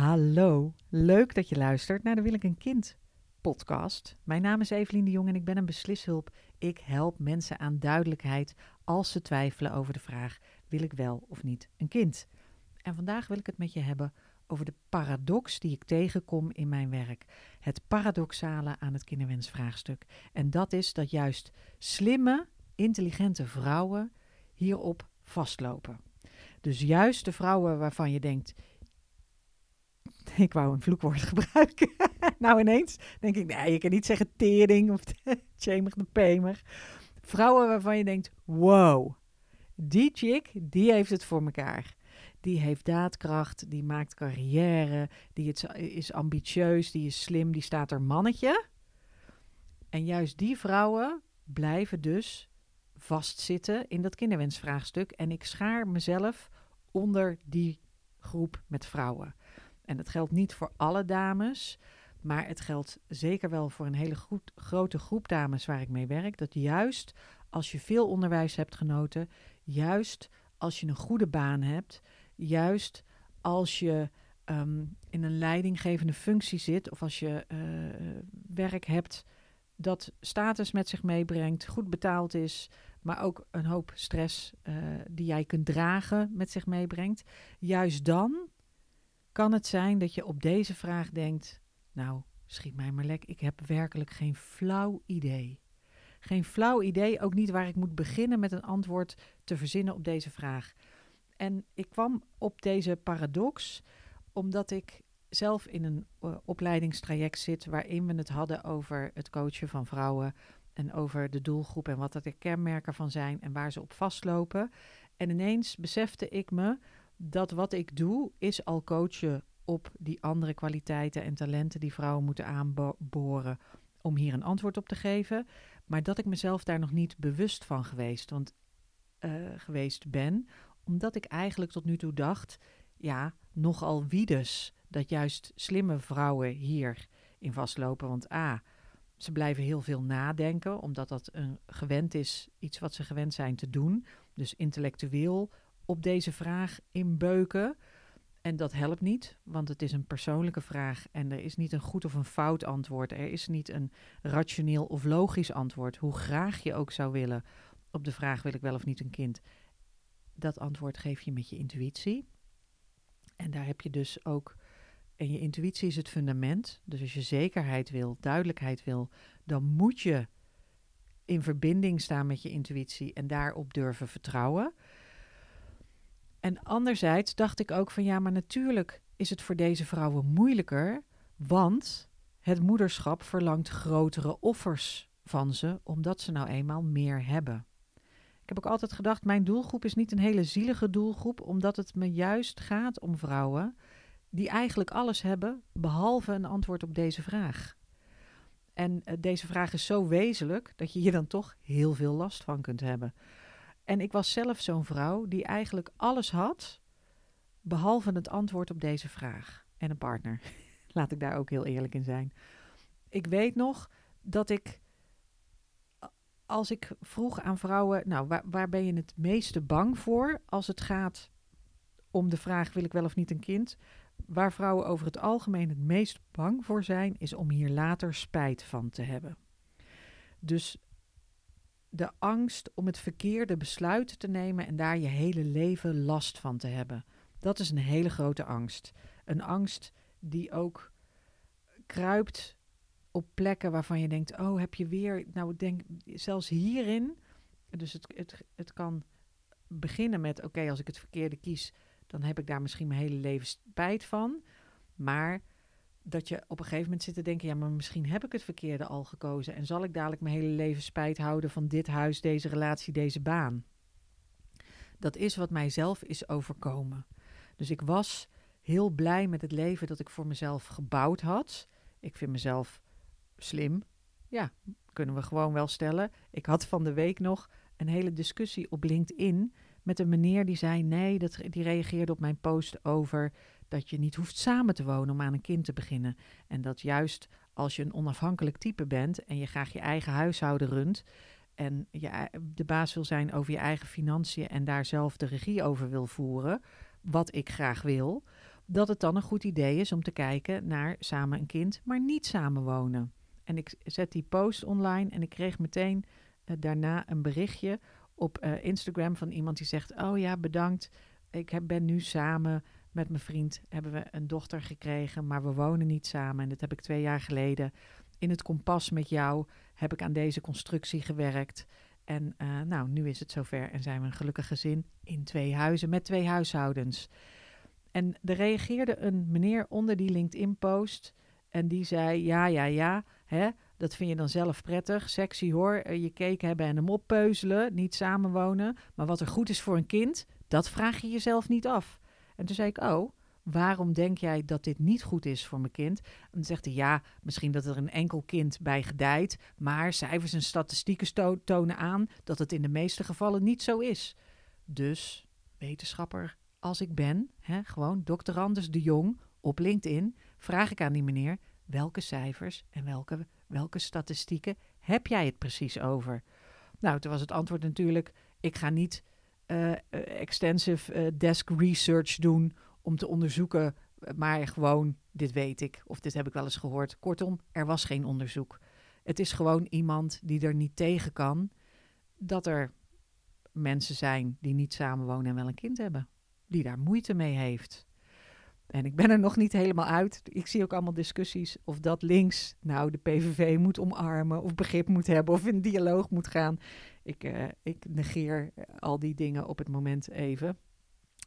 Hallo, leuk dat je luistert naar de Wil ik een kind podcast. Mijn naam is Evelien de Jong en ik ben een beslishulp. Ik help mensen aan duidelijkheid als ze twijfelen over de vraag: wil ik wel of niet een kind? En vandaag wil ik het met je hebben over de paradox die ik tegenkom in mijn werk. Het paradoxale aan het kinderwensvraagstuk. En dat is dat juist slimme, intelligente vrouwen hierop vastlopen. Dus juist de vrouwen waarvan je denkt, ik wou een vloekwoord gebruiken. nou ineens denk ik, nee, je kan niet zeggen tering of tjemig de pemer. Vrouwen waarvan je denkt, wow, die chick, die heeft het voor elkaar. Die heeft daadkracht, die maakt carrière, die is ambitieus, die is slim, die staat er mannetje. En juist die vrouwen blijven dus vastzitten in dat kinderwensvraagstuk. En ik schaar mezelf onder die groep met vrouwen. En dat geldt niet voor alle dames, maar het geldt zeker wel voor een hele grote groep dames waar ik mee werk. Dat juist als je veel onderwijs hebt genoten, juist als je een goede baan hebt, juist als je ehm, in een leidinggevende functie zit of als je uh, werk hebt dat status met zich meebrengt, goed betaald is, maar ook een hoop stress uh, die jij kunt dragen met zich meebrengt. Juist dan kan het zijn dat je op deze vraag denkt: Nou, schiet mij maar lek, ik heb werkelijk geen flauw idee. Geen flauw idee, ook niet waar ik moet beginnen met een antwoord te verzinnen op deze vraag. En ik kwam op deze paradox omdat ik zelf in een uh, opleidingstraject zit waarin we het hadden over het coachen van vrouwen en over de doelgroep en wat er de kenmerken van zijn en waar ze op vastlopen. En ineens besefte ik me dat wat ik doe is al coachen op die andere kwaliteiten en talenten die vrouwen moeten aanboren om hier een antwoord op te geven. Maar dat ik mezelf daar nog niet bewust van geweest, want, uh, geweest ben, omdat ik eigenlijk tot nu toe dacht, ja, nogal wie dus, dat juist slimme vrouwen hier in vastlopen. Want A, ze blijven heel veel nadenken, omdat dat een gewend is, iets wat ze gewend zijn te doen. Dus intellectueel op deze vraag inbeuken. En dat helpt niet, want het is een persoonlijke vraag en er is niet een goed of een fout antwoord. Er is niet een rationeel of logisch antwoord. Hoe graag je ook zou willen op de vraag: wil ik wel of niet een kind? Dat antwoord geef je met je intuïtie. En daar heb je dus ook. En je intuïtie is het fundament. Dus als je zekerheid wil, duidelijkheid wil, dan moet je in verbinding staan met je intuïtie en daarop durven vertrouwen. En anderzijds dacht ik ook van ja, maar natuurlijk is het voor deze vrouwen moeilijker, want het moederschap verlangt grotere offers van ze, omdat ze nou eenmaal meer hebben. Ik heb ook altijd gedacht, mijn doelgroep is niet een hele zielige doelgroep, omdat het me juist gaat om vrouwen die eigenlijk alles hebben, behalve een antwoord op deze vraag. En uh, deze vraag is zo wezenlijk dat je hier dan toch heel veel last van kunt hebben. En ik was zelf zo'n vrouw die eigenlijk alles had, behalve het antwoord op deze vraag. En een partner. Laat ik daar ook heel eerlijk in zijn. Ik weet nog dat ik, als ik vroeg aan vrouwen, nou, waar, ben je het meeste bang voor als het gaat om de vraag: wil ik wel of niet een kind? Waar vrouwen over het algemeen het meest bang voor zijn, is om hier later spijt van te hebben. Dus de angst om het verkeerde besluit te nemen en daar je hele leven last van te hebben. Dat is een hele grote angst. Een angst die ook kruipt op plekken waarvan je denkt: oh, heb je weer. Nou, denk zelfs hierin. Dus het, het, het kan beginnen met: oké, als ik het verkeerde kies, dan heb ik daar misschien mijn hele leven spijt van. Maar dat je op een gegeven moment zit te denken: ja, maar misschien heb ik het verkeerde al gekozen. En zal ik dadelijk mijn hele leven spijt houden van dit huis, deze relatie, deze baan? Dat is wat mijzelf is overkomen. Dus ik was heel blij met het leven dat ik voor mezelf gebouwd had. Ik vind mezelf slim. Ja, kunnen we gewoon wel stellen. Ik had van de week nog een hele discussie op LinkedIn met een meneer die zei: nee, dat, die reageerde op mijn post over dat je niet hoeft samen te wonen om aan een kind te beginnen. En dat juist als je een onafhankelijk type bent en je graag je eigen huishouden runt en je de baas wil zijn over je eigen financiën en daar zelf de regie over wil voeren, wat ik graag wil, dat het dan een goed idee is om te kijken naar samen een kind, maar niet samenwonen. En ik zet die post online en ik kreeg meteen uh, daarna een berichtje op uh, Instagram van iemand die zegt: Oh ja, bedankt. Ik heb, ben nu samen met mijn vriend, hebben we een dochter gekregen, maar we wonen niet samen. En dat heb ik twee jaar geleden. In het kompas met jou heb ik aan deze constructie gewerkt. En uh, nou, nu is het zover en zijn we een gelukkig gezin in twee huizen met twee huishoudens. En er reageerde een meneer onder die LinkedIn-post en die zei: Ja, ja, ja, hè, dat vind je dan zelf prettig, sexy hoor, eh, je cake hebben en hem oppeuzelen, niet samenwonen. Maar wat er goed is voor een kind, dat vraag je jezelf niet af. En toen zei ik: Oh, waarom denk jij dat dit niet goed is voor mijn kind? En dan zegt hij, ja, misschien dat er een enkel kind bij gedijt, maar cijfers en statistieken tonen aan dat het in de meeste gevallen niet zo is. Dus, wetenschapper als ik ben, hè, gewoon Dr. Anders de Jong op LinkedIn, vraag ik aan die meneer, welke cijfers en welke, welke statistieken heb jij het precies over? Nou, toen was het antwoord natuurlijk, ik ga niet extensive uh, desk research doen om te onderzoeken, maar gewoon, dit weet ik of dit heb ik wel eens gehoord. Kortom, er was geen onderzoek. Het is gewoon iemand die er niet tegen kan dat er mensen zijn die niet samenwonen en wel een kind hebben, die daar moeite mee heeft. En ik ben er nog niet helemaal uit. Ik zie ook allemaal discussies of dat links nou de PVV moet omarmen of begrip moet hebben of in dialoog moet gaan. Ik, uh, ik negeer al die dingen op het moment even.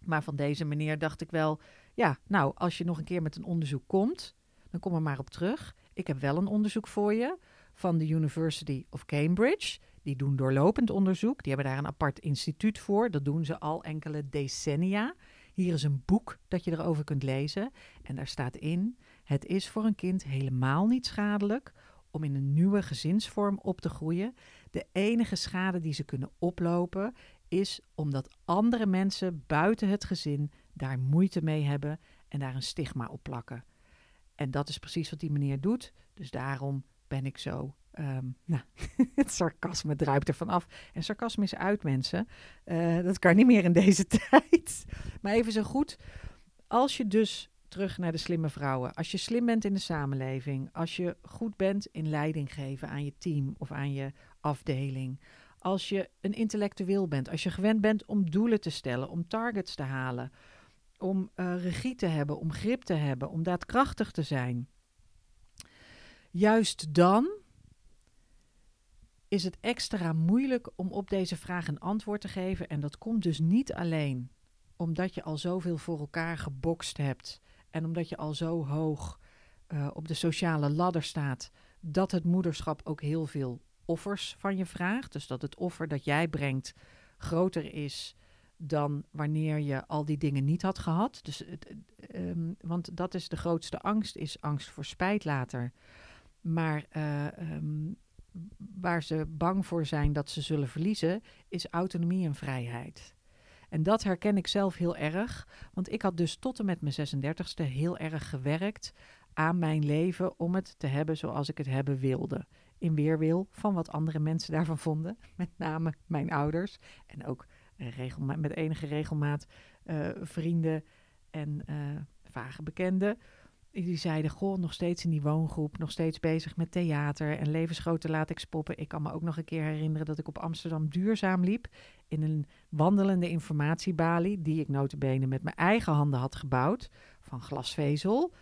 Maar van deze meneer dacht ik wel, ja, nou, als je nog een keer met een onderzoek komt, dan kom er maar op terug. Ik heb wel een onderzoek voor je van de University of Cambridge. Die doen doorlopend onderzoek. Die hebben daar een apart instituut voor. Dat doen ze al enkele decennia. Hier is een boek dat je erover kunt lezen. En daar staat in: Het is voor een kind helemaal niet schadelijk om in een nieuwe gezinsvorm op te groeien. De enige schade die ze kunnen oplopen is omdat andere mensen buiten het gezin daar moeite mee hebben en daar een stigma op plakken. En dat is precies wat die meneer doet. Dus daarom ben ik zo. Um, nou, het sarcasme druipt er vanaf. En sarcasme is uit, mensen. Uh, dat kan niet meer in deze tijd. Maar even zo goed. Als je dus terug naar de slimme vrouwen. Als je slim bent in de samenleving. Als je goed bent in leiding geven aan je team of aan je afdeling als je een intellectueel bent, als je gewend bent om doelen te stellen, om targets te halen, om uh, regie te hebben, om grip te hebben, om daadkrachtig te zijn. Juist dan is het extra moeilijk om op deze vraag een antwoord te geven. En dat komt dus niet alleen omdat je al zoveel voor elkaar gebokst hebt en omdat je al zo hoog uh, op de sociale ladder staat, dat het moederschap ook heel veel offers van je vraagt. Dus dat het offer dat jij brengt groter is dan wanneer je al die dingen niet had gehad. Dus um, want dat is de grootste angst, is angst voor spijt later. Maar uh, um, waar ze bang voor zijn dat ze zullen verliezen, is autonomie en vrijheid. En dat herken ik zelf heel erg, want ik had dus tot en met mijn 36e heel erg gewerkt aan mijn leven om het te hebben zoals ik het hebben wilde in weerwil van wat andere mensen daarvan vonden. Met name mijn ouders en ook met enige regelmaat uh, vrienden en uh, vage bekenden. Die zeiden, goh, nog steeds in die woongroep, nog steeds bezig met theater en levensgrote laat poppen. Ik kan me ook nog een keer herinneren dat ik op Amsterdam duurzaam liep in een wandelende informatiebalie, die ik notabene met mijn eigen handen had gebouwd, van glasvezel,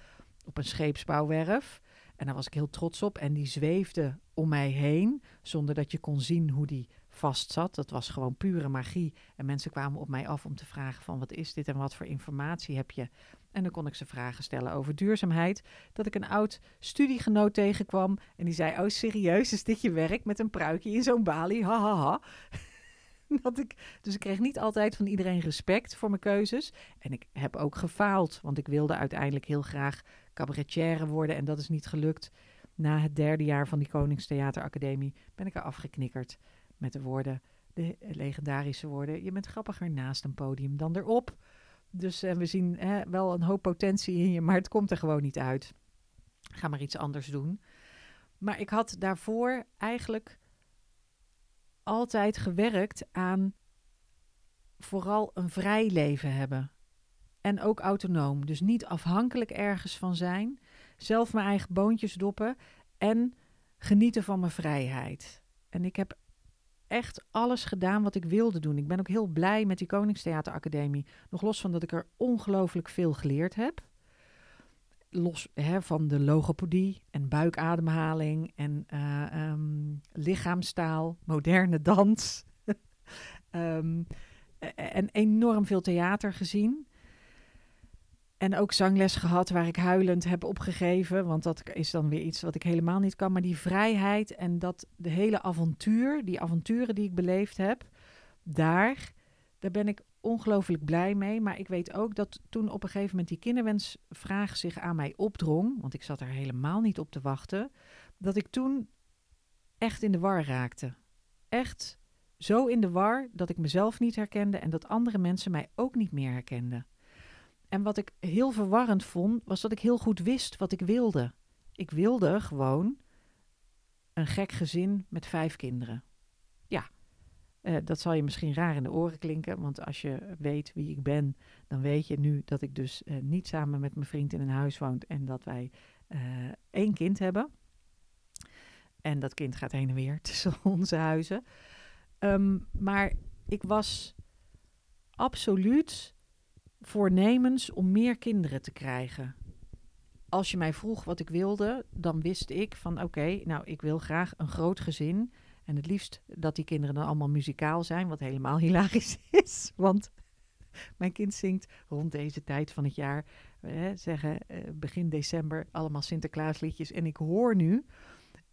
op een scheepsbouwwerf. En daar was ik heel trots op. En die zweefde om mij heen, zonder dat je kon zien hoe die vast zat. Dat was gewoon pure magie. En mensen kwamen op mij af om te vragen van wat is dit en wat voor informatie heb je? En dan kon ik ze vragen stellen over duurzaamheid. Dat ik een oud studiegenoot tegenkwam en die zei, oh serieus, is dit je werk met een pruikje in zo'n balie? Ha, ha, ha. Dat ik, dus ik kreeg niet altijd van iedereen respect voor mijn keuzes. En ik heb ook gefaald, want ik wilde uiteindelijk heel graag cabaretière worden en dat is niet gelukt. Na het derde jaar van die Koningstheateracademie ben ik er afgeknikkerd met de woorden, de legendarische woorden: Je bent grappiger naast een podium dan erop. Dus uh, we zien hè, wel een hoop potentie in je, maar het komt er gewoon niet uit. Ga maar iets anders doen. Maar ik had daarvoor eigenlijk altijd gewerkt aan vooral een vrij leven hebben. en ook autonoom. Dus niet afhankelijk ergens van zijn. Zelf mijn eigen boontjes doppen en genieten van mijn vrijheid. En ik heb echt alles gedaan wat ik wilde doen. Ik ben ook heel blij met die Koningstheateracademie. Nog los van dat ik er ongelooflijk veel geleerd heb. Los hè, van de logopedie en buikademhaling en uh, lichaamstaal, moderne dans. um, en enorm veel theater gezien. En ook zangles gehad waar ik huilend heb opgegeven. Want dat is dan weer iets wat ik helemaal niet kan. Maar die vrijheid en dat de hele avontuur, die avonturen die ik beleefd heb, daar, daar ben ik ongelooflijk blij mee. Maar ik weet ook dat toen op een gegeven moment die kinderwensvraag zich aan mij opdrong. Want ik zat er helemaal niet op te wachten. Dat ik toen echt in de war raakte. Echt zo in de war dat ik mezelf niet herkende en dat andere mensen mij ook niet meer herkenden. En wat ik heel verwarrend vond, was dat ik heel goed wist wat ik wilde. Ik wilde gewoon een gek gezin met vijf kinderen. Ja, uh, dat zal je misschien raar in de oren klinken, want als je weet wie ik ben, dan weet je nu dat ik dus uh, niet samen met mijn vriend in een huis woon en dat wij uh, één kind hebben. En dat kind gaat heen en weer tussen onze huizen. Um, maar ik was absoluut voornemens om meer kinderen te krijgen. Als je mij vroeg wat ik wilde, dan wist ik van oké, nou ik wil graag een groot gezin. En het liefst dat die kinderen dan allemaal muzikaal zijn, wat helemaal hilarisch is. Want mijn kind zingt rond deze tijd van het jaar, eh, zeggen eh, begin december, allemaal Sinterklaasliedjes. En ik hoor nu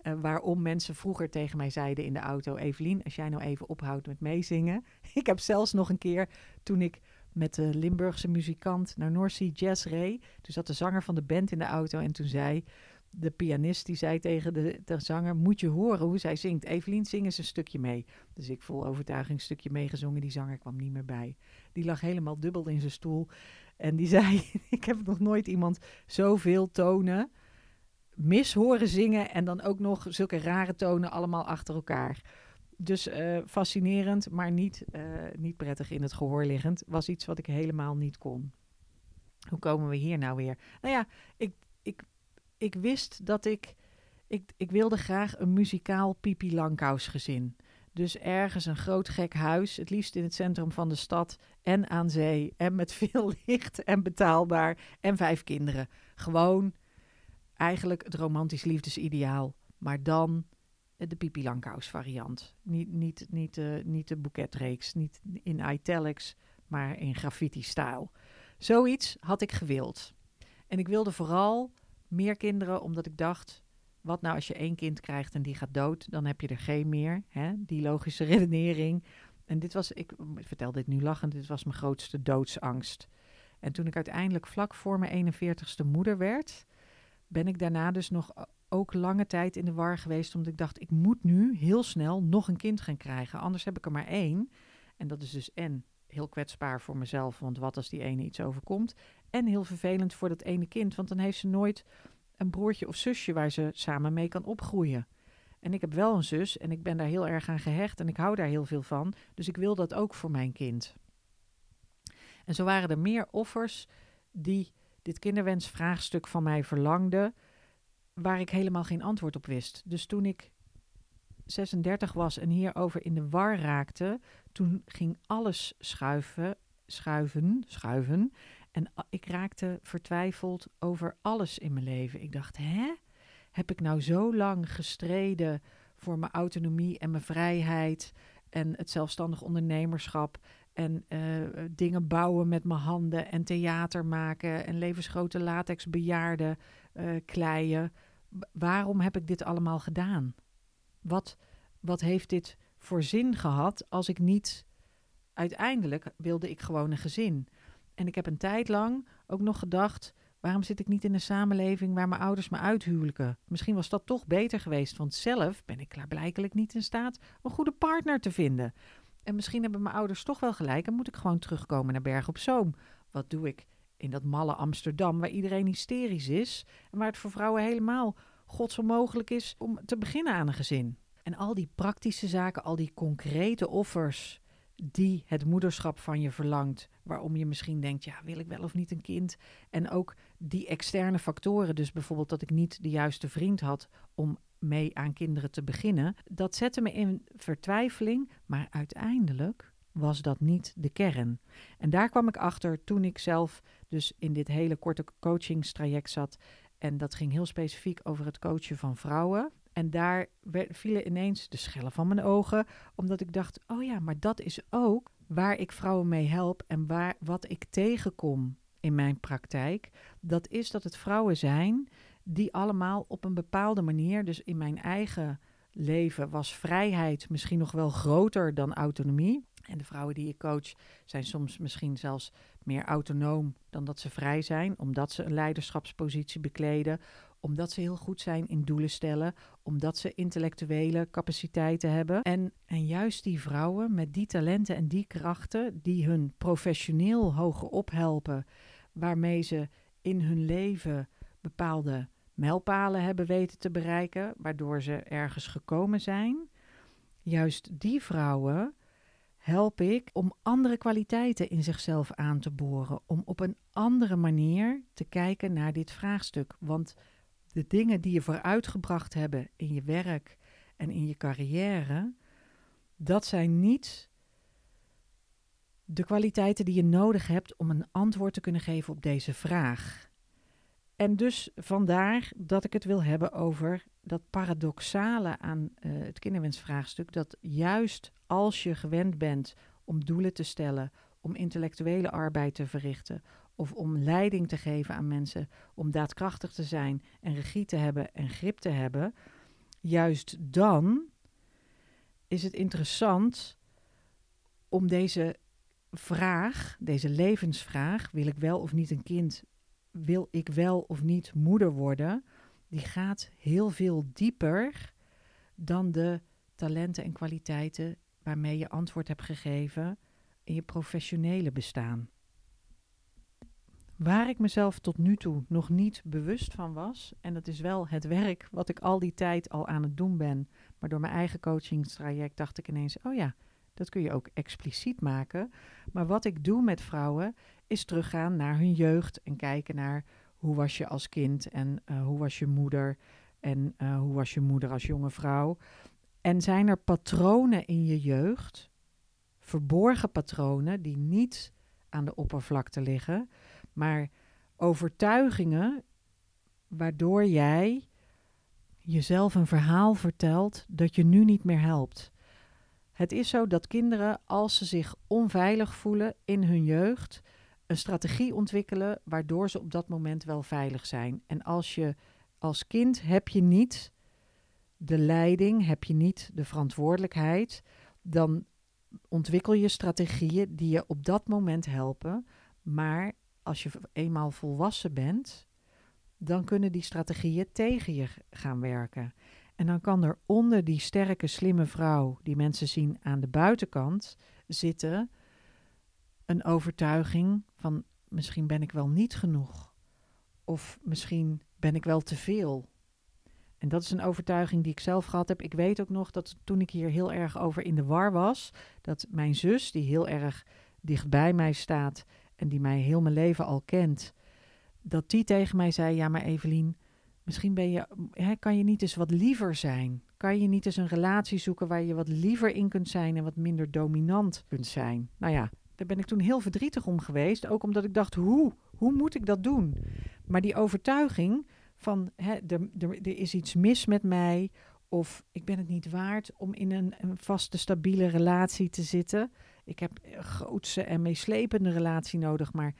uh, waarom mensen vroeger tegen mij zeiden in de auto: Evelien, als jij nou even ophoudt met meezingen. Ik heb zelfs nog een keer toen ik met de Limburgse muzikant naar North Sea Jazz reed. Toen zat de zanger van de band in de auto en toen zei de pianist die zei tegen de, de zanger: Moet je horen hoe zij zingt? Evelien, zing eens een stukje mee. Dus ik vol overtuiging een stukje meegezongen. Die zanger kwam niet meer bij. Die lag helemaal dubbel in zijn stoel. En die zei: Ik heb nog nooit iemand zoveel tonen mis horen zingen. En dan ook nog zulke rare tonen allemaal achter elkaar. Dus uh, fascinerend, maar niet, uh, niet prettig in het gehoor liggend. Was iets wat ik helemaal niet kon. Hoe komen we hier nou weer? Nou ja, ik, ik, ik wist dat ik, ik... Ik wilde graag een muzikaal Pipi Langkous gezin. Dus ergens een groot gek huis, het liefst in het centrum van de stad en aan zee en met veel licht en betaalbaar en vijf kinderen. Gewoon eigenlijk het romantisch liefdesideaal, maar dan de Pipi Langkous variant. Niet, niet, niet, uh, niet de boeketreeks, niet in italics, maar in graffiti-stijl. Zoiets had ik gewild. En ik wilde vooral meer kinderen, omdat ik dacht... wat nou als je één kind krijgt en die gaat dood... dan heb je er geen meer, hè? die logische redenering. En dit was, ik vertel dit nu lachend, dit was mijn grootste doodsangst. En toen ik uiteindelijk vlak voor mijn 41ste moeder werd... ben ik daarna dus nog ook lange tijd in de war geweest, omdat ik dacht, ik moet nu heel snel nog een kind gaan krijgen. Anders heb ik er maar één. En dat is dus en heel kwetsbaar voor mezelf, want wat als die ene iets overkomt. En heel vervelend voor dat ene kind, want dan heeft ze nooit een broertje of zusje waar ze samen mee kan opgroeien. En ik heb wel een zus en ik ben daar heel erg aan gehecht en ik hou daar heel veel van. Dus ik wil dat ook voor mijn kind. En zo waren er meer offers die dit kinderwensvraagstuk van mij verlangden waar ik helemaal geen antwoord op wist. Dus toen ik 36 was en hierover in de war raakte, toen ging alles schuiven, schuiven, schuiven. En ik raakte vertwijfeld over alles in mijn leven. Ik dacht, hè? Heb ik nou zo lang gestreden voor mijn autonomie en mijn vrijheid en het zelfstandig ondernemerschap en uh, dingen bouwen met mijn handen en theater maken en levensgrote latex bejaarden uh, kleien waarom heb ik dit allemaal gedaan? Wat, wat heeft dit voor zin gehad als ik niet. Uiteindelijk wilde ik gewoon een gezin. En ik heb een tijd lang ook nog gedacht. Waarom zit ik niet in een samenleving waar mijn ouders me uithuwelijken? Misschien was dat toch beter geweest, want zelf ben ik klaarblijkelijk niet in staat een goede partner te vinden. En misschien hebben mijn ouders toch wel gelijk en moet ik gewoon terugkomen naar Berg op Zoom. Wat doe ik? In dat malle Amsterdam, waar iedereen hysterisch is en waar het voor vrouwen helemaal godsonmogelijk is om te beginnen aan een gezin. En al die praktische zaken, al die concrete offers die het moederschap van je verlangt, waarom je misschien denkt, ja, wil ik wel of niet een kind? En ook die externe factoren, dus bijvoorbeeld dat ik niet de juiste vriend had om mee aan kinderen te beginnen, dat zette me in vertwijfeling, maar uiteindelijk was dat niet de kern. En daar kwam ik achter toen ik zelf dus in dit hele korte coachingstraject zat. En dat ging heel specifiek over het coachen van vrouwen. En daar vielen ineens de schellen van mijn ogen, omdat ik dacht: oh ja, maar dat is ook waar ik vrouwen mee help en waar, wat ik tegenkom in mijn praktijk. Dat is dat het vrouwen zijn die allemaal op een bepaalde manier, dus in mijn eigen leven was vrijheid misschien nog wel groter dan autonomie. En de vrouwen die ik coach zijn soms misschien zelfs meer autonoom dan dat ze vrij zijn, omdat ze een leiderschapspositie bekleden, omdat ze heel goed zijn in doelen stellen, omdat ze intellectuele capaciteiten hebben. En, en juist die vrouwen met die talenten en die krachten, die hun professioneel hoger ophelpen, waarmee ze in hun leven bepaalde mijlpalen hebben weten te bereiken, waardoor ze ergens gekomen zijn. Juist die vrouwen help ik om andere kwaliteiten in zichzelf aan te boren, om op een andere manier te kijken naar dit vraagstuk. Want de dingen die je vooruitgebracht hebben in je werk en in je carrière, dat zijn niet de kwaliteiten die je nodig hebt om een antwoord te kunnen geven op deze vraag. En dus vandaar dat ik het wil hebben over dat paradoxale aan uh, het kinderwensvraagstuk. Dat juist als je gewend bent om doelen te stellen, om intellectuele arbeid te verrichten, of om leiding te geven aan mensen, om daadkrachtig te zijn en regie te hebben en grip te hebben, juist dan is het interessant om deze vraag, deze levensvraag, wil ik wel of niet een kind, wil ik wel of niet moeder worden, die gaat heel veel dieper dan de talenten en kwaliteiten waarmee je antwoord hebt gegeven in je professionele bestaan. Waar ik mezelf tot nu toe nog niet bewust van was, en dat is wel het werk wat ik al die tijd al aan het doen ben, maar door mijn eigen coachingstraject dacht ik ineens: oh ja, dat kun je ook expliciet maken. Maar wat ik doe met vrouwen is teruggaan naar hun jeugd en kijken naar hoe was je als kind en uh, hoe was je moeder en uh, hoe was je moeder als jonge vrouw. En zijn er patronen in je jeugd, verborgen patronen die niet aan de oppervlakte liggen, maar overtuigingen waardoor jij jezelf een verhaal vertelt dat je nu niet meer helpt. Het is zo dat kinderen, als ze zich onveilig voelen in hun jeugd, een strategie ontwikkelen waardoor ze op dat moment wel veilig zijn. En als je als kind heb je niet de leiding, heb je niet de verantwoordelijkheid, dan ontwikkel je strategieën die je op dat moment helpen. Maar als je eenmaal volwassen bent, dan kunnen die strategieën tegen je gaan werken. En dan kan er onder die sterke, slimme vrouw die mensen zien aan de buitenkant zitten een overtuiging van misschien ben ik wel niet genoeg. Of misschien ben ik wel te veel. En dat is een overtuiging die ik zelf gehad heb. Ik weet ook nog dat toen ik hier heel erg over in de war was, dat mijn zus, die heel erg dichtbij mij staat en die mij heel mijn leven al kent, dat die tegen mij zei: Ja, maar Evelien, misschien ben je, hè, kan je niet eens wat liever zijn? Kan je niet eens een relatie zoeken waar je wat liever in kunt zijn en wat minder dominant kunt zijn? Nou ja, daar ben ik toen heel verdrietig om geweest. Ook omdat ik dacht: hoe? Hoe moet ik dat doen? Maar die overtuiging van hè, er, er, is iets mis met mij. Of ik ben het niet waard om in een, een vaste, stabiele relatie te zitten. Ik heb een grootse en meeslepende relatie nodig, maar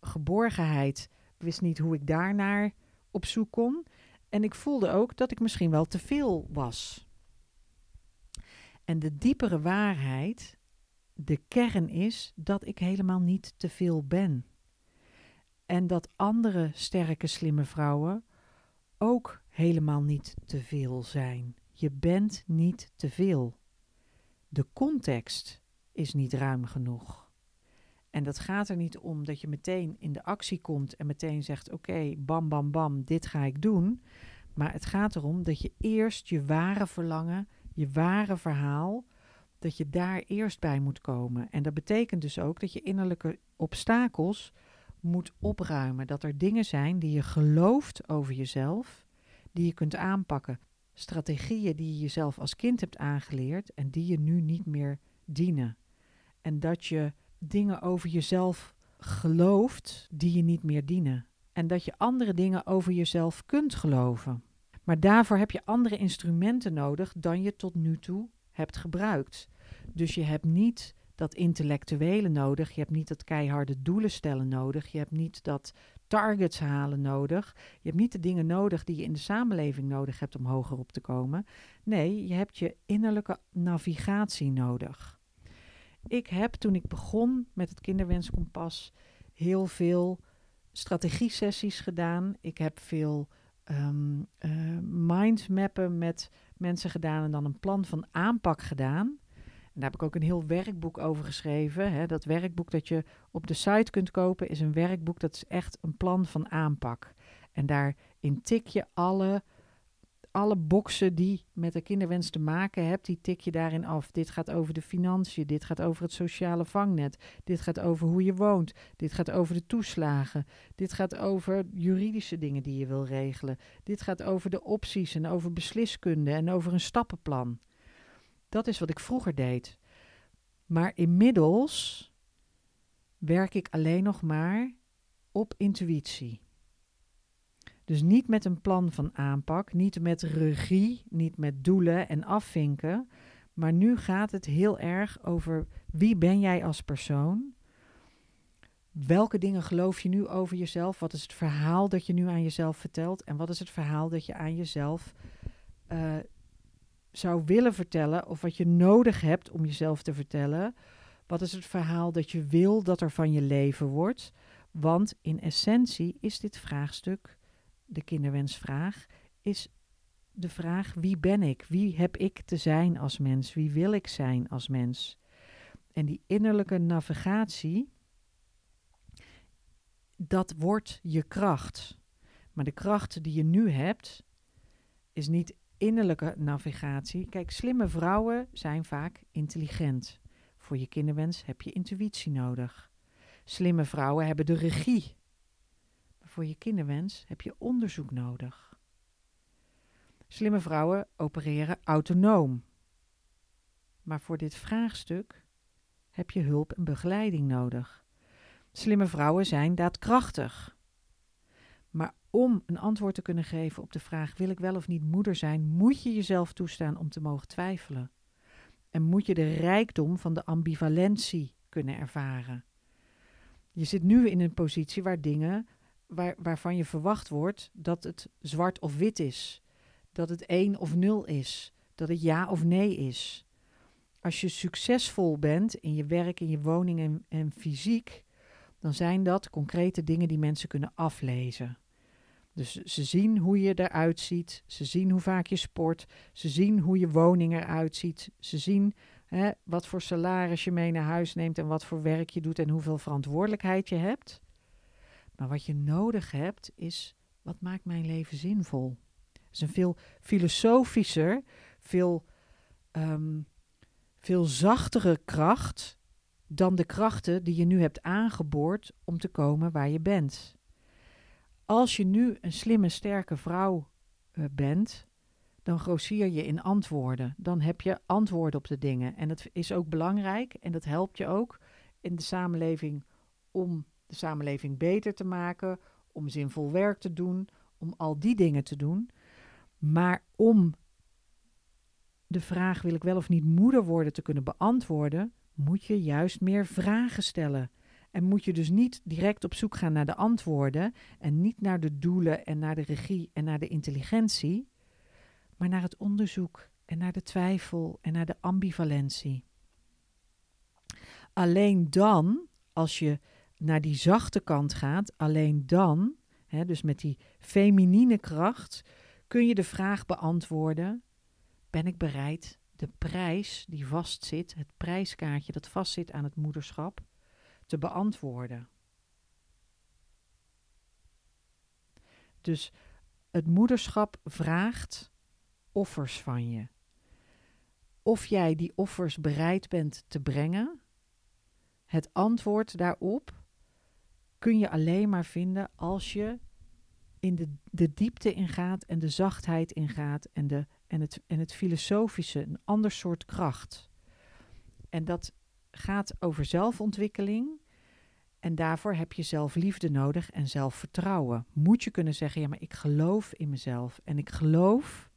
geborgenheid wist niet hoe ik daarnaar op zoek kon. En ik voelde ook dat ik misschien wel te veel was. En de diepere waarheid, de kern is dat ik helemaal niet te veel ben. En dat andere sterke, slimme vrouwen ook helemaal niet te veel zijn. Je bent niet te veel. De context is niet ruim genoeg. En dat gaat er niet om dat je meteen in de actie komt en meteen zegt: Oké, bam, bam, bam, dit ga ik doen. Maar het gaat erom dat je eerst je ware verlangen, je ware verhaal, dat je daar eerst bij moet komen. En dat betekent dus ook dat je innerlijke obstakels moet opruimen. Dat er dingen zijn die je gelooft over jezelf, die je kunt aanpakken. Strategieën die je jezelf als kind hebt aangeleerd en die je nu niet meer dienen. En dat je dingen over jezelf gelooft die je niet meer dienen. En dat je andere dingen over jezelf kunt geloven. Maar daarvoor heb je andere instrumenten nodig dan je tot nu toe hebt gebruikt. Dus je hebt niet dat intellectuele nodig, je hebt niet dat keiharde doelen stellen nodig, je hebt niet dat targets halen nodig, je hebt niet de dingen nodig die je in de samenleving nodig hebt om hoger op te komen. Nee, je hebt je innerlijke navigatie nodig. Ik heb toen ik begon met het kinderwenskompas heel veel strategie-sessies gedaan. Ik heb veel um, uh, mindmappen met mensen gedaan en dan een plan van aanpak gedaan. En daar heb ik ook een heel werkboek over geschreven. Hè. Dat werkboek dat je op de site kunt kopen is een werkboek dat is echt een plan van aanpak. En daarin tik je alle alle boxen die met de kinderwens te maken hebt, die tik je daarin af. Dit gaat over de financiën, dit gaat over het sociale vangnet, dit gaat over hoe je woont, dit gaat over de toeslagen, dit gaat over juridische dingen die je wil regelen, dit gaat over de opties en over besliskunde en over een stappenplan. Dat is wat ik vroeger deed. Maar inmiddels werk ik alleen nog maar op intuïtie. Dus niet met een plan van aanpak, niet met regie, niet met doelen en afvinken. Maar nu gaat het heel erg over wie ben jij als persoon? Welke dingen geloof je nu over jezelf? Wat is het verhaal dat je nu aan jezelf vertelt? En wat is het verhaal dat je aan jezelf uh, zou willen vertellen? Of wat je nodig hebt om jezelf te vertellen? Wat is het verhaal dat je wil dat er van je leven wordt? Want in essentie is dit vraagstuk de kinderwensvraag, is de vraag: wie ben ik? Wie heb ik te zijn als mens? Wie wil ik zijn als mens? En die innerlijke navigatie, dat wordt je kracht. Maar de kracht die je nu hebt, is niet innerlijke navigatie. Kijk, slimme vrouwen zijn vaak intelligent. Voor je kinderwens heb je intuïtie nodig. Slimme vrouwen hebben de regie voor je kinderwens heb je onderzoek nodig. Slimme vrouwen opereren autonoom. Maar voor dit vraagstuk heb je hulp en begeleiding nodig. Slimme vrouwen zijn daadkrachtig. Maar om een antwoord te kunnen geven op de vraag: wil ik wel of niet moeder zijn, moet je jezelf toestaan om te mogen twijfelen. En moet je de rijkdom van de ambivalentie kunnen ervaren. Je zit nu in een positie waar dingen waar, waarvan je verwacht wordt dat het zwart of wit is. Dat het één of nul is. Dat het ja of nee is. Als je succesvol bent in je werk, in je woning en, en fysiek, dan zijn dat concrete dingen die mensen kunnen aflezen. Dus ze zien hoe je eruit ziet, ze zien hoe vaak je sport, ze zien hoe je woning eruit ziet, ze zien hè, wat voor salaris je mee naar huis neemt en wat voor werk je doet en hoeveel verantwoordelijkheid je hebt. Maar wat je nodig hebt is, wat maakt mijn leven zinvol? Het is een veel filosofischer, veel, um, veel zachtere kracht dan de krachten die je nu hebt aangeboord om te komen waar je bent. Als je nu een slimme, sterke vrouw uh, bent, dan grossier je in antwoorden. Dan heb je antwoorden op de dingen. En dat is ook belangrijk en dat helpt je ook in de samenleving om de samenleving beter te maken, om zinvol werk te doen, om al die dingen te doen. Maar om de vraag wil ik wel of niet moeder worden te kunnen beantwoorden, moet je juist meer vragen stellen. En moet je dus niet direct op zoek gaan naar de antwoorden en niet naar de doelen en naar de regie en naar de intelligentie, maar naar het onderzoek en naar de twijfel en naar de ambivalentie. Alleen dan, als je naar die zachte kant gaat, alleen dan, hè, dus met die feminine kracht, kun je de vraag beantwoorden: ben ik bereid de prijs die vastzit, het prijskaartje dat vastzit aan het moederschap, te beantwoorden? Dus het moederschap vraagt offers van je. of jij die offers bereid bent te brengen. Het antwoord daarop kun je alleen maar vinden als je in de, de diepte ingaat en de zachtheid ingaat en, de, en, het, en het filosofische, een ander soort kracht. En dat gaat over zelfontwikkeling. En daarvoor heb je zelfliefde nodig en zelfvertrouwen. Moet je kunnen zeggen, ja, maar ik geloof in mezelf. En ik geloof,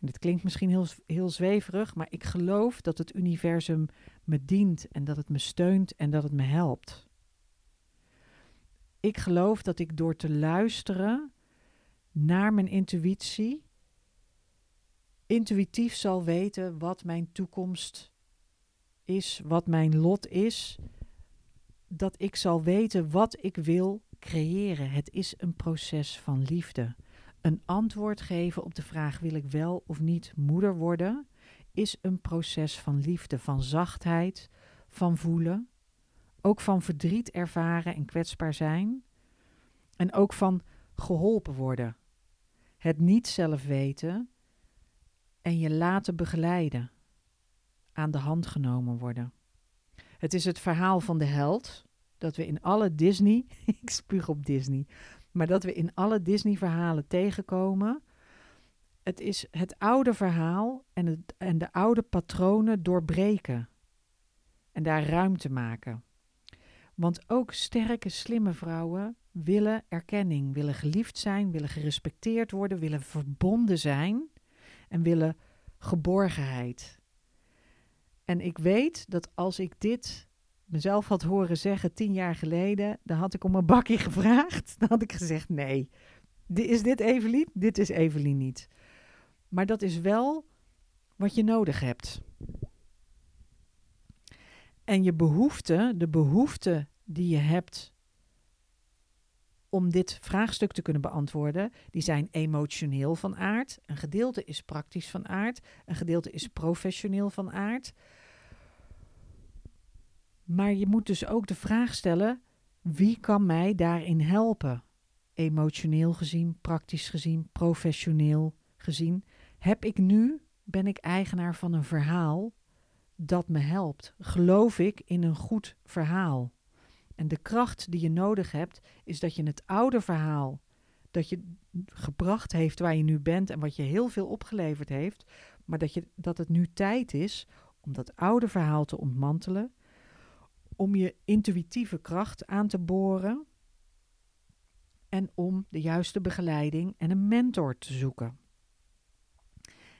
en dit klinkt misschien heel, heel zweverig, maar ik geloof dat het universum me dient en dat het me steunt en dat het me helpt. Ik geloof dat ik door te luisteren naar mijn intuïtie, intuïtief zal weten wat mijn toekomst is, wat mijn lot is. Dat ik zal weten wat ik wil creëren. Het is een proces van liefde. Een antwoord geven op de vraag: wil ik wel of niet moeder worden? Is een proces van liefde, van zachtheid, van voelen. Ook van verdriet ervaren en kwetsbaar zijn. En ook van geholpen worden. Het niet zelf weten en je laten begeleiden. Aan de hand genomen worden. Het is het verhaal van de held. Dat we in alle Disney, ik spuug op Disney, maar dat we in alle Disney-verhalen tegenkomen. Het is het oude verhaal en, het, en de oude patronen doorbreken. En daar ruimte maken. Want ook sterke, slimme vrouwen willen erkenning, willen geliefd zijn, willen gerespecteerd worden, willen verbonden zijn en willen geborgenheid. En ik weet dat als ik dit mezelf had horen zeggen tien jaar geleden, dan had ik om een bakje gevraagd. Dan had ik gezegd: nee, is dit Evelien? Dit is Evelien niet. Maar dat is wel wat je nodig hebt. En je behoefte, de behoefte die je hebt om dit vraagstuk te kunnen beantwoorden, die zijn emotioneel van aard. Een gedeelte is praktisch van aard, een gedeelte is professioneel van aard. Maar je moet dus ook de vraag stellen: wie kan mij daarin helpen? Emotioneel gezien, praktisch gezien, professioneel gezien. Heb ik nu, ben ik eigenaar van een verhaal dat me helpt? Geloof ik in een goed verhaal? En de kracht die je nodig hebt, is dat je het oude verhaal dat je gebracht heeft waar je nu bent en wat je heel veel opgeleverd heeft, maar dat, je, dat het nu tijd is om dat oude verhaal te ontmantelen, om je intuïtieve kracht aan te boren en om de juiste begeleiding en een mentor te zoeken.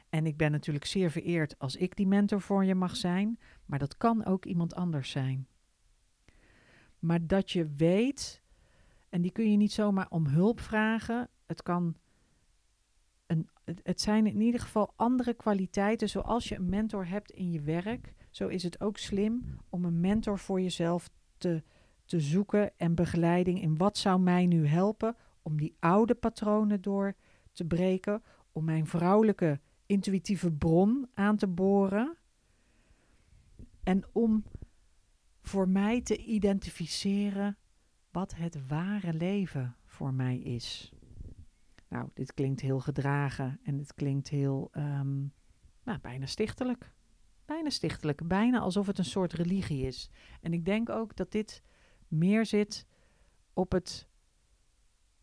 En ik ben natuurlijk zeer vereerd als ik die mentor voor je mag zijn, maar dat kan ook iemand anders zijn. Maar dat je weet, en die kun je niet zomaar om hulp vragen. Het kan een, het zijn in ieder geval andere kwaliteiten. Zoals je een mentor hebt in je werk, zo is het ook slim om een mentor voor jezelf te, te zoeken en begeleiding in wat zou mij nu helpen om die oude patronen door te breken, om mijn vrouwelijke intuïtieve bron aan te boren en om voor mij te identificeren wat het ware leven voor mij is. Nou, dit klinkt heel gedragen en het klinkt heel, um, nou, bijna stichtelijk. Bijna stichtelijk, bijna alsof het een soort religie is. En ik denk ook dat dit meer zit op het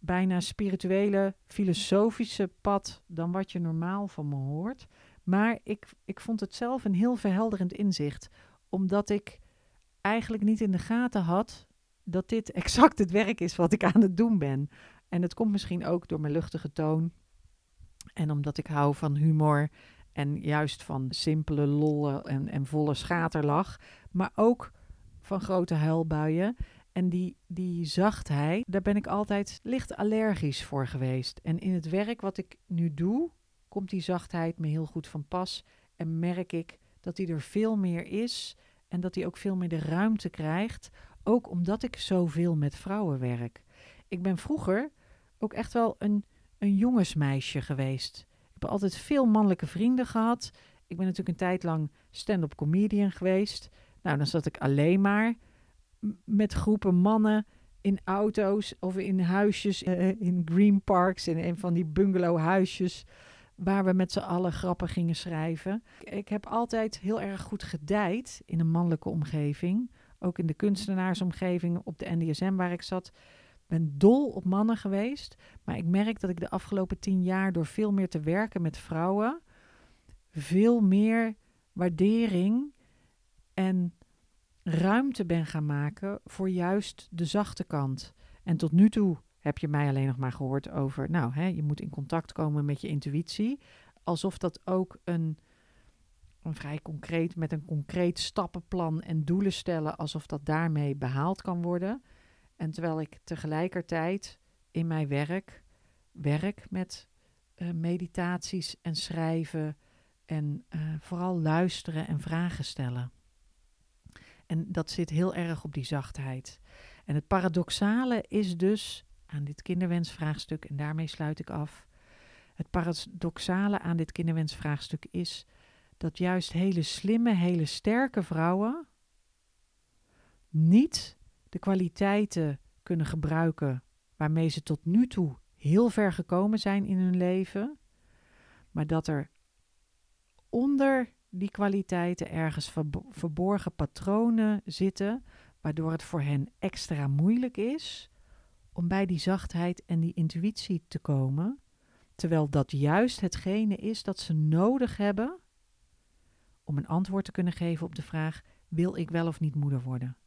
bijna spirituele, filosofische pad dan wat je normaal van me hoort. Maar ik, ik vond het zelf een heel verhelderend inzicht, omdat ik eigenlijk niet in de gaten had dat dit exact het werk is wat ik aan het doen ben. En het komt misschien ook door mijn luchtige toon. En omdat ik hou van humor en juist van simpele lollen en, en volle schaterlach. Maar ook van grote huilbuien. En die, die zachtheid, daar ben ik altijd licht allergisch voor geweest. En in het werk wat ik nu doe, komt die zachtheid me heel goed van pas. En merk ik dat die er veel meer is en dat hij ook veel meer de ruimte krijgt. Ook omdat ik zoveel met vrouwen werk. Ik ben vroeger ook echt wel een, een jongensmeisje geweest. Ik heb altijd veel mannelijke vrienden gehad. Ik ben natuurlijk een tijd lang stand-up comedian geweest. Nou, dan zat ik alleen maar met groepen mannen in auto's of in huisjes, uh, in green parks, in een van die bungalowhuisjes waar we met z'n allen grappen gingen schrijven. Ik heb altijd heel erg goed gedijd in een mannelijke omgeving. Ook in de kunstenaarsomgeving op de NDSM waar ik zat. ben dol op mannen geweest. Maar ik merk dat ik de afgelopen tien jaar door veel meer te werken met vrouwen... veel meer waardering en ruimte ben gaan maken voor juist de zachte kant. En tot nu toe heb je mij alleen nog maar gehoord over, nou, hè, je moet in contact komen met je intuïtie. Alsof dat ook een, een vrij concreet, met een concreet stappenplan en doelen stellen, alsof dat daarmee behaald kan worden. En terwijl ik tegelijkertijd in mijn werk werk met uh, meditaties en schrijven en uh, vooral luisteren en vragen stellen. En dat zit heel erg op die zachtheid. En het paradoxale is dus aan dit kinderwensvraagstuk, en daarmee sluit ik af. Het paradoxale aan dit kinderwensvraagstuk is dat juist hele slimme, hele sterke vrouwen niet de kwaliteiten kunnen gebruiken waarmee ze tot nu toe heel ver gekomen zijn in hun leven, maar dat er onder die kwaliteiten ergens verborgen patronen zitten, waardoor het voor hen extra moeilijk is om bij die zachtheid en die intuïtie te komen, terwijl dat juist hetgene is dat ze nodig hebben om een antwoord te kunnen geven op de vraag: wil ik wel of niet moeder worden?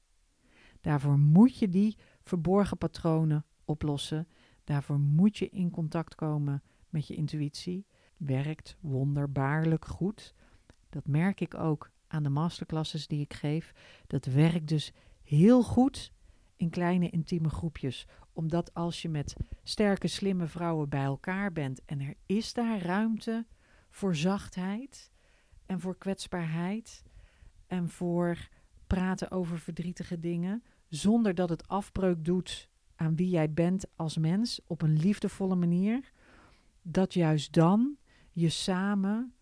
Daarvoor moet je die verborgen patronen oplossen. Daarvoor moet je in contact komen met je intuïtie. Werkt wonderbaarlijk goed. Dat merk ik ook aan de masterclasses die ik geef. Dat werkt dus heel goed in kleine intieme groepjes. Omdat als je met sterke, slimme vrouwen bij elkaar bent en er is daar ruimte voor zachtheid en voor kwetsbaarheid en voor praten over verdrietige dingen, zonder dat het afbreuk doet aan wie jij bent als mens op een liefdevolle manier, dat juist dan je samen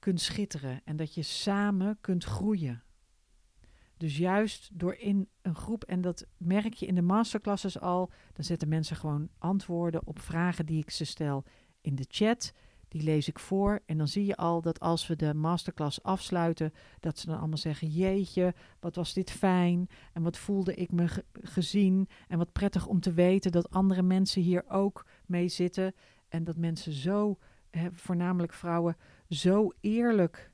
kunt schitteren en dat je samen kunt groeien. Dus juist door in een groep, en dat merk je in de masterclasses al, dan zetten mensen gewoon antwoorden op vragen die ik ze stel in de chat. Die lees ik voor en dan zie je al dat als we de masterclass afsluiten, dat ze dan allemaal zeggen: Jeetje, wat was dit fijn en wat voelde ik me gezien en wat prettig om te weten dat andere mensen hier ook mee zitten en dat mensen zo, voornamelijk vrouwen, zo eerlijk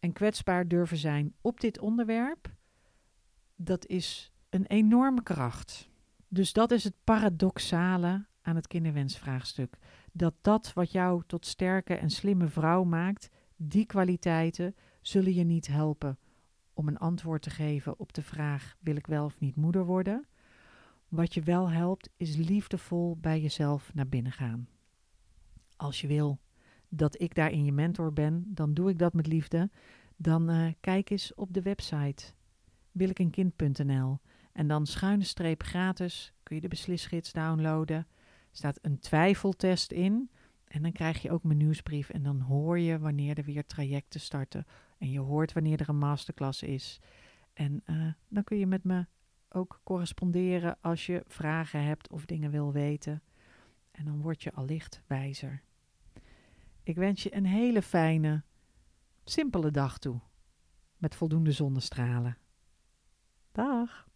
en kwetsbaar durven zijn op dit onderwerp dat is een enorme kracht. Dus dat is het paradoxale aan het kinderwensvraagstuk. Dat dat wat jou tot sterke en slimme vrouw maakt, die kwaliteiten zullen je niet helpen om een antwoord te geven op de vraag: wil ik wel of niet moeder worden? Wat je wel helpt, is liefdevol bij jezelf naar binnen gaan. Als je wil dat ik daarin je mentor ben, dan doe ik dat met liefde. Dan uh, kijk eens op de website wilikenkind.nl. En dan schuine streep gratis kun je de beslisgids downloaden. Er staat een twijfeltest in. En dan krijg je ook mijn nieuwsbrief. En dan hoor je wanneer er weer trajecten starten. En je hoort wanneer er een masterclass is. En uh, dan kun je met me ook corresponderen als je vragen hebt of dingen wil weten. En dan word je allicht wijzer. Ik wens je een hele fijne, simpele dag toe. Met voldoende zonnestralen. Dag.